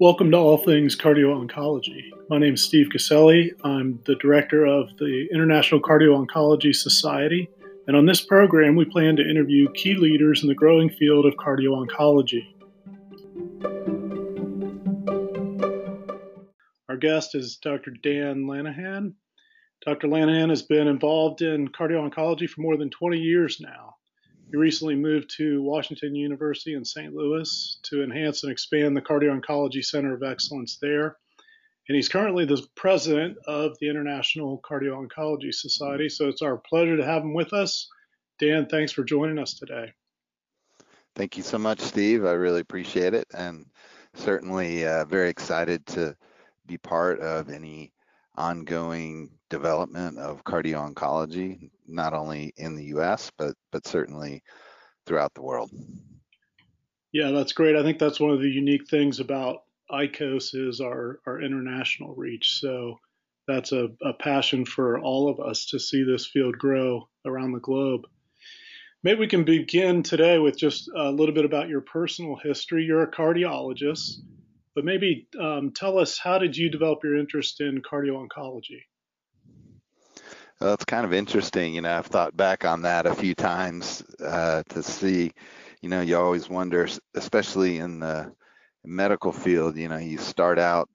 Welcome to All Things Cardio Oncology. My name is Steve Caselli. I'm the director of the International Cardio Oncology Society. And on this program, we plan to interview key leaders in the growing field of cardio oncology. Our guest is Dr. Dan Lenihan. Dr. Lenihan has been involved in cardio oncology for more than 20 years now. He recently moved to Washington University in St. Louis to enhance and expand the Cardio Oncology Center of Excellence there. And he's currently the president of the International Cardio Oncology Society. So it's our pleasure to have him with us. Dan, thanks for joining us today. Thank you so much, Steve. I really appreciate it. And certainly uh, very excited to be part of any ongoing development of cardio oncology, not only in the U.S. but but certainly throughout the world. Yeah, that's great. I think that's one of the unique things about ICOS is our our international reach. So that's a, a passion for all of us to see this field grow around the globe. Maybe we can begin today with just a little bit about your personal history. You're a cardiologist, but maybe um, tell us how did you develop your interest in cardio oncology? Well, it's kind of interesting. You know, I've thought back on that a few times uh, to see, you know, you always wonder, especially in the medical field, you know, you start out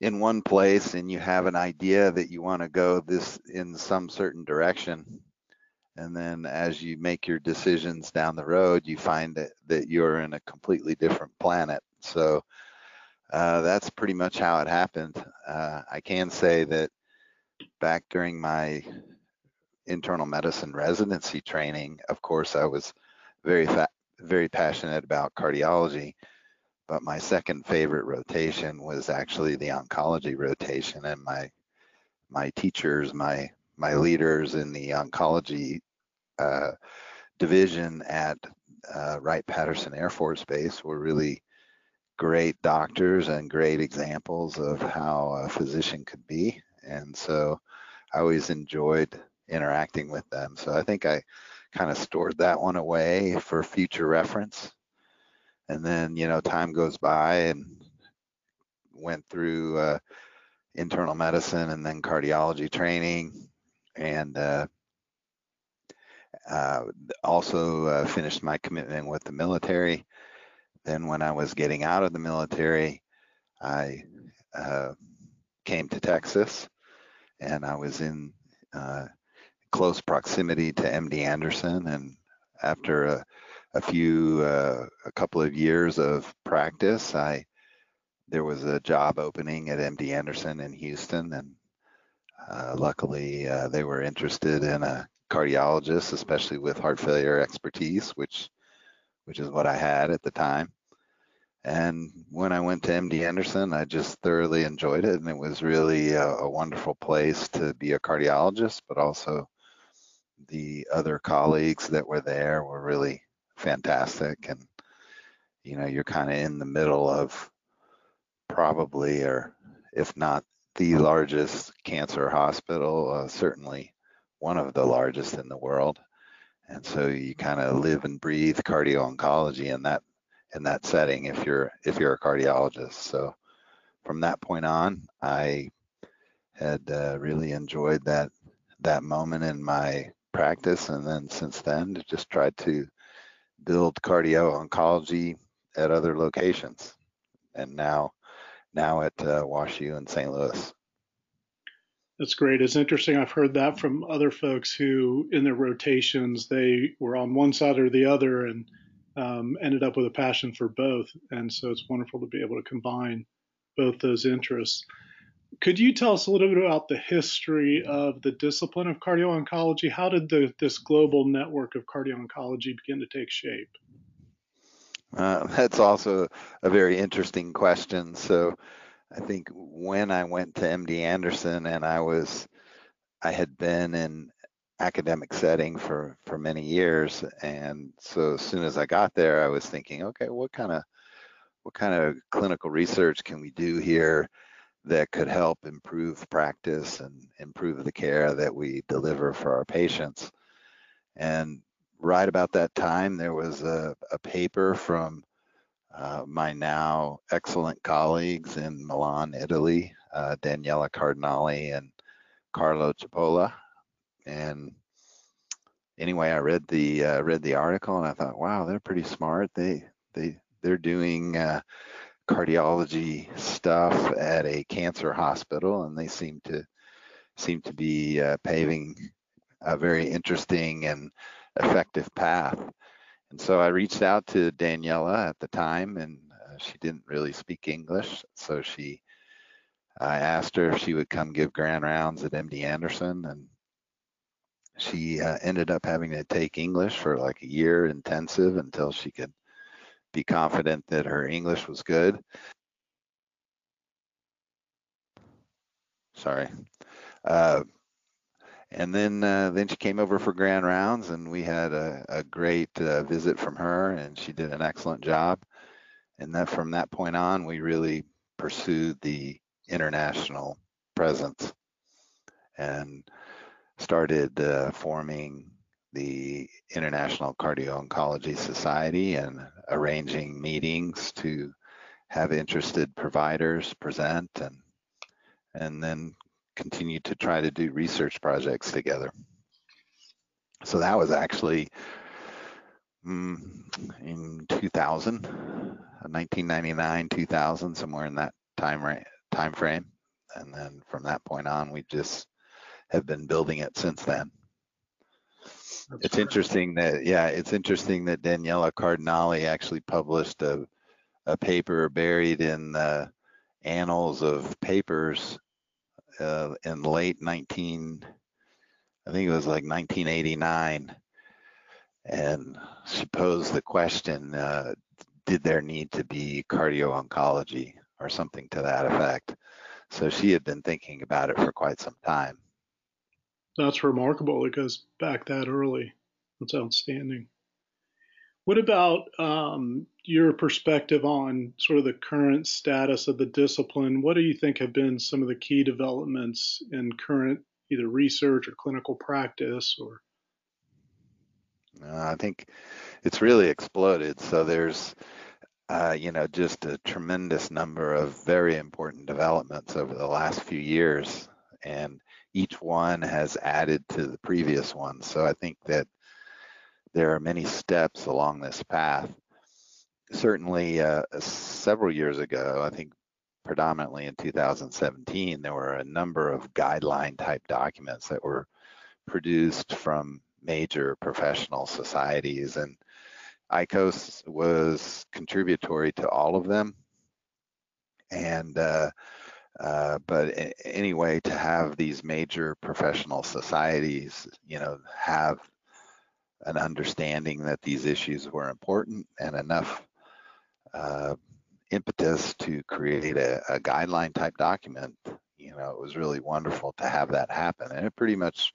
in one place and you have an idea that you want to go this in some certain direction. And then as you make your decisions down the road, you find that, that you're in a completely different planet. So uh, that's pretty much how it happened. Uh, I can say that back during my internal medicine residency training, of course, I was very very passionate about cardiology, but my second favorite rotation was actually the oncology rotation, and my my teachers, my my leaders in the oncology uh, division at uh, Wright Patterson Air Force Base were really great doctors and great examples of how a physician could be and so I always enjoyed interacting with them. So I think I kind of stored that one away for future reference. And then, you know, time goes by and went through uh, internal medicine and then cardiology training and uh, uh, also uh, finished my commitment with the military. Then, when I was getting out of the military, I uh, came to Texas and I was in uh, close proximity to MD Anderson. And after a, a few, uh, a couple of years of practice, I there was a job opening at MD Anderson in Houston, and uh, luckily uh, they were interested in a cardiologist, especially with heart failure expertise, which which is what I had at the time. And when I went to MD Anderson, I just thoroughly enjoyed it. And it was really a, a, wonderful place to be a cardiologist, but also the other colleagues that were there were really fantastic. And, you know, you're kind of in the middle of probably, or if not the largest cancer hospital, uh, certainly one of the largest in the world. And so you kind of live and breathe cardio oncology, and that in that setting if you're if you're a cardiologist. So from that point on, I had uh, really enjoyed that that moment in my practice, and then since then, just tried to build cardio oncology at other locations, and now now at uh, WashU in St. Louis. That's great. It's interesting. I've heard that from other folks who, in their rotations, they were on one side or the other, and um, ended up with a passion for both. And so it's wonderful to be able to combine both those interests. Could you tell us a little bit about the history of the discipline of cardio oncology? How did the, this global network of cardio oncology begin to take shape? Uh, that's also a very interesting question. So, I think when I went to MD Anderson and I was, I had been in academic setting for for many years and so as soon as i got there i was thinking okay what kind of what kind of clinical research can we do here that could help improve practice and improve the care that we deliver for our patients and right about that time there was a, a paper from uh, my now excellent colleagues in Milan, Italy, uh, Daniela Cardinale and Carlo Cipolla. And anyway, I read the uh, read the article and I thought, wow, they're pretty smart. They they they're doing uh, cardiology stuff at a cancer hospital, and they seem to seem to be uh, paving a very interesting and effective path. And so I reached out to Daniela at the time, and uh, she didn't really speak English, so she I asked her if she would come give grand rounds at MD Anderson, and she uh, ended up having to take English for like a year intensive until she could be confident that her English was good. Sorry. Uh, and then uh, then she came over for grand rounds, and we had a, a great uh, visit from her, and she did an excellent job. And that from that point on, we really pursued the international presence and started uh, forming the International Cardio-Oncology Society and arranging meetings to have interested providers present and and then continue to try to do research projects together. So that was actually mm, in 2000, 1999, 2000, somewhere in that time time frame. And then from that point on, we just have been building it since then. That's it's interesting that yeah, it's interesting that Daniela Cardinale actually published a a paper buried in the annals of papers uh, in late 19 I think it was like 1989 and she posed the question uh, did there need to be cardio oncology or something to that effect. So she had been thinking about it for quite some time. That's remarkable. It goes back that early. That's outstanding. What about um, your perspective on sort of the current status of the discipline? What do you think have been some of the key developments in current either research or clinical practice or uh, I think it's really exploded. So there's uh, you know, just a tremendous number of very important developments over the last few years, and each one has added to the previous one. So I think that there are many steps along this path. Certainly, uh, several years ago, I think predominantly in 2017, there were a number of guideline type documents that were produced from major professional societies and ICOS was contributory to all of them. And, uh, uh, but anyway, to have these major professional societies, you know, have an understanding that these issues were important and enough uh, impetus to create a, a, guideline type document, you know, it was really wonderful to have that happen. And it pretty much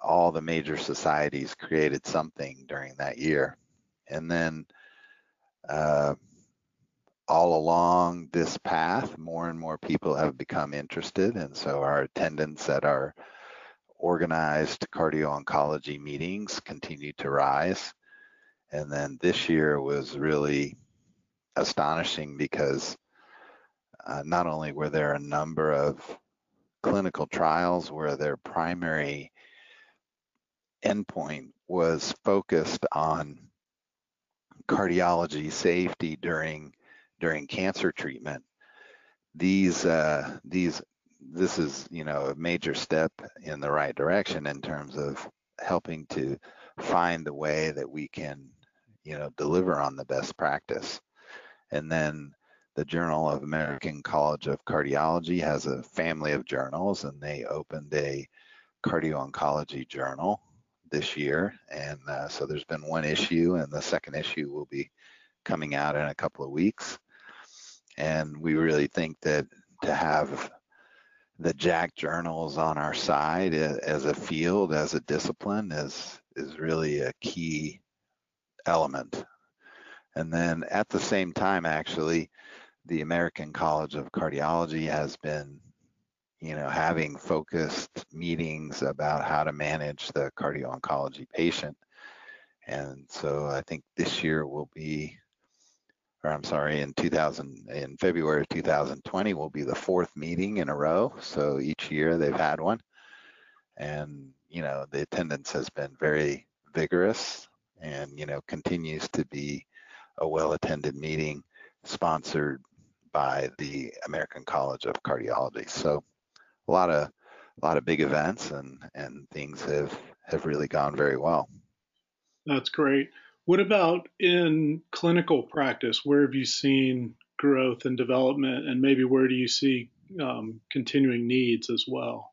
all the major societies created something during that year. And then uh, all along this path, more and more people have become interested. And so our attendance at our organized cardio oncology meetings continue to rise. And then this year was really astonishing because uh, not only were there a number of clinical trials where their primary endpoint was focused on cardiology safety during during cancer treatment. These uh, these this is you know a major step in the right direction in terms of helping to find the way that we can you know deliver on the best practice. And then the Journal of American College of Cardiology has a family of journals, and they opened a cardio oncology journal this year. And uh, so there's been one issue, and the second issue will be coming out in a couple of weeks. And we really think that to have the JACC journals on our side as a field, as a discipline, is is really a key element. And then at the same time, actually, the American College of Cardiology has been you know, having focused meetings about how to manage the cardio oncology patient. And so I think this year will be or I'm sorry, in 2000, in February of 2020 will be the fourth meeting in a row. So each year they've had one, and you know the attendance has been very vigorous, and you know continues to be a well-attended meeting sponsored by the American College of Cardiology. So a lot of a lot of big events and and things have have really gone very well. That's great. What about in clinical practice? Where have you seen growth and development, and maybe where do you see um, continuing needs as well?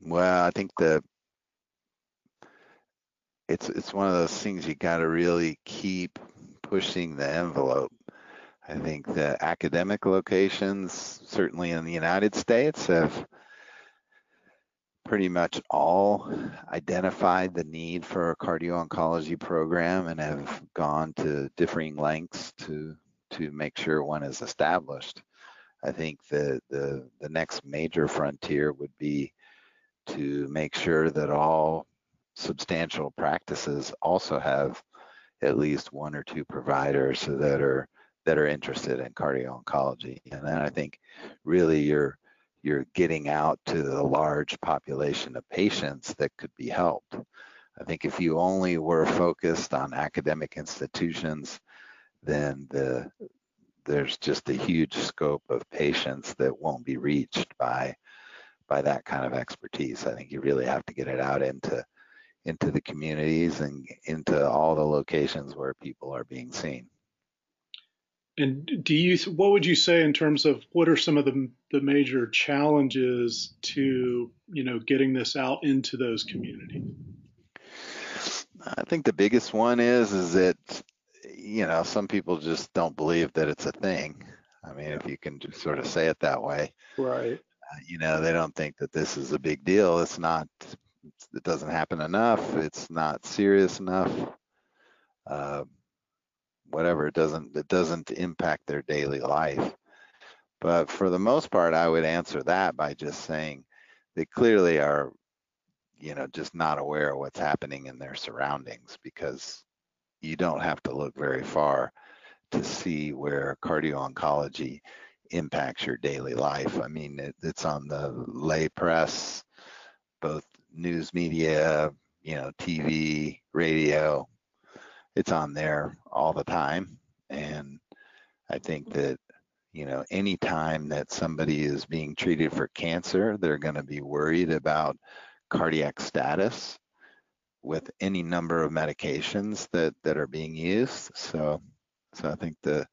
Well, I think the it's it's one of those things you got to really keep pushing the envelope. I think the academic locations, certainly in the United States, have pretty much all identified the need for a cardio-oncology program and have gone to differing lengths to to make sure one is established. I think the the the next major frontier would be to make sure that all substantial practices also have at least one or two providers that are that are interested in cardio oncology. And then I think really you're you're getting out to the large population of patients that could be helped. I think if you only were focused on academic institutions, then the there's just a huge scope of patients that won't be reached by by that kind of expertise. I think you really have to get it out into into the communities and into all the locations where people are being seen. And do you, what would you say in terms of what are some of the, the major challenges to, you know, getting this out into those communities? I think the biggest one is, is that, you know, some people just don't believe that it's a thing. I mean, if you can just sort of say it that way. Right. Uh, you know, they don't think that this is a big deal. It's not, it doesn't happen enough. It's not serious enough. Uh, whatever it doesn't it doesn't impact their daily life. But for the most part i would answer that by just saying they clearly are you know just not aware of what's happening in their surroundings because you don't have to look very far to see where cardio oncology impacts your daily life. I mean it, it's on the lay press both news media you know tv radio it's on there all the time. And I think that, you know, anytime that somebody is being treated for cancer, they're going to be worried about cardiac status with any number of medications that, that are being used. So, so I think the,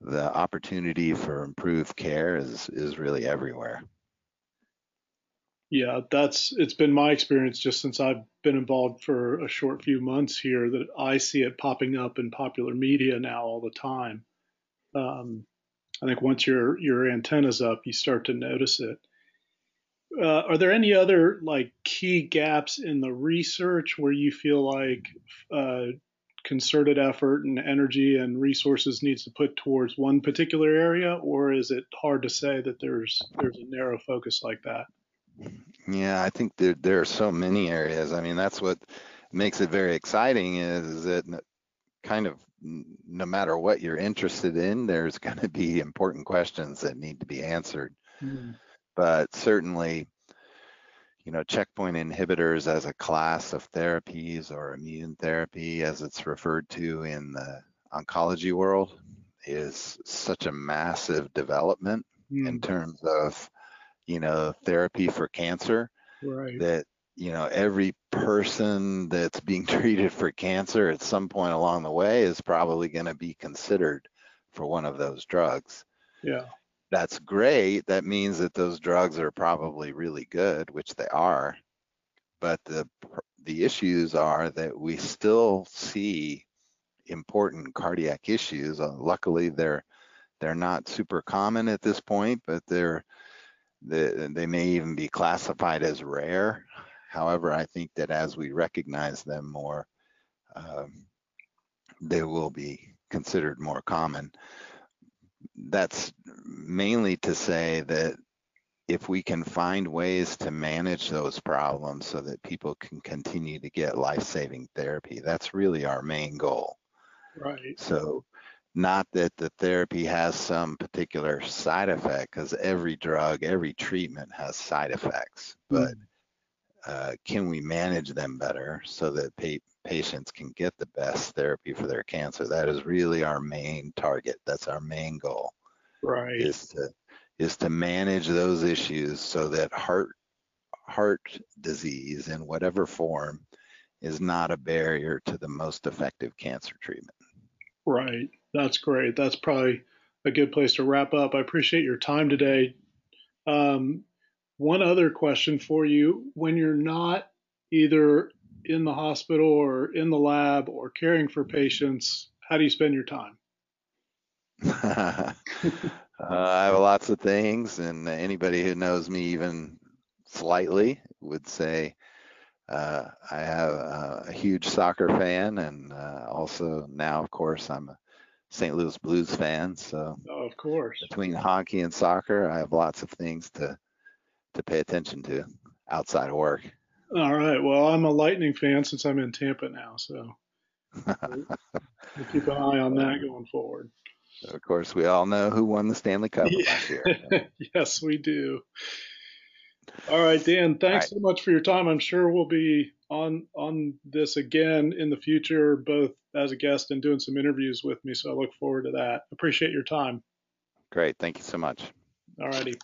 the opportunity for improved care is, is really everywhere. Yeah, that's it's been my experience just since I've been involved for a short few months here that I see it popping up in popular media now all the time. Um, I think once your your antenna's up, you start to notice it. Uh, are there any other like key gaps in the research where you feel like uh, concerted effort and energy and resources needs to put towards one particular area, or is it hard to say that there's there's a narrow focus like that? Yeah, I think there there are so many areas. I mean, that's what makes it very exciting is, that kind of no matter what you're interested in, there's going to be important questions that need to be answered. Mm. But certainly, you know, checkpoint inhibitors as a class of therapies or immune therapy, as it's referred to in the oncology world, is such a massive development mm. in terms of you know, therapy for cancer. Right. That, you know, every person that's being treated for cancer at some point along the way is probably going to be considered for one of those drugs. Yeah. That's great. That means that those drugs are probably really good, which they are. But the the issues are that we still see important cardiac issues. Uh, luckily, they're they're not super common at this point, but they're the, they may even be classified as rare. However, I think that as we recognize them more, um, they will be considered more common. That's mainly to say that if we can find ways to manage those problems so that people can continue to get life-saving therapy, that's really our main goal. Right. So not that the therapy has some particular side effect, because every drug, every treatment has side effects, but uh, can we manage them better so that pa- patients can get the best therapy for their cancer? That is really our main target. That's our main goal. Right. Is to is to manage those issues so that heart heart disease in whatever form is not a barrier to the most effective cancer treatment. Right. That's great. That's probably a good place to wrap up. I appreciate your time today. Um, one other question for you when you're not either in the hospital or in the lab or caring for patients, how do you spend your time? uh, I have lots of things, and anybody who knows me even slightly would say uh, I have a, a, huge soccer fan, and uh, also now, of course, I'm a St. Louis Blues fan. So, oh, of course, between hockey and soccer, I have lots of things to to pay attention to outside of work. All right. Well, I'm a Lightning fan since I'm in Tampa now, so we'll keep an eye on that going forward. Of course, we all know who won the Stanley Cup yeah. last year. yes, we do. All right, Dan. Thanks so much for your time. I'm sure we'll be on on this again in the future, both as a guest and doing some interviews with me. So I look forward to that. Appreciate your time. Great. Thank you so much. All righty.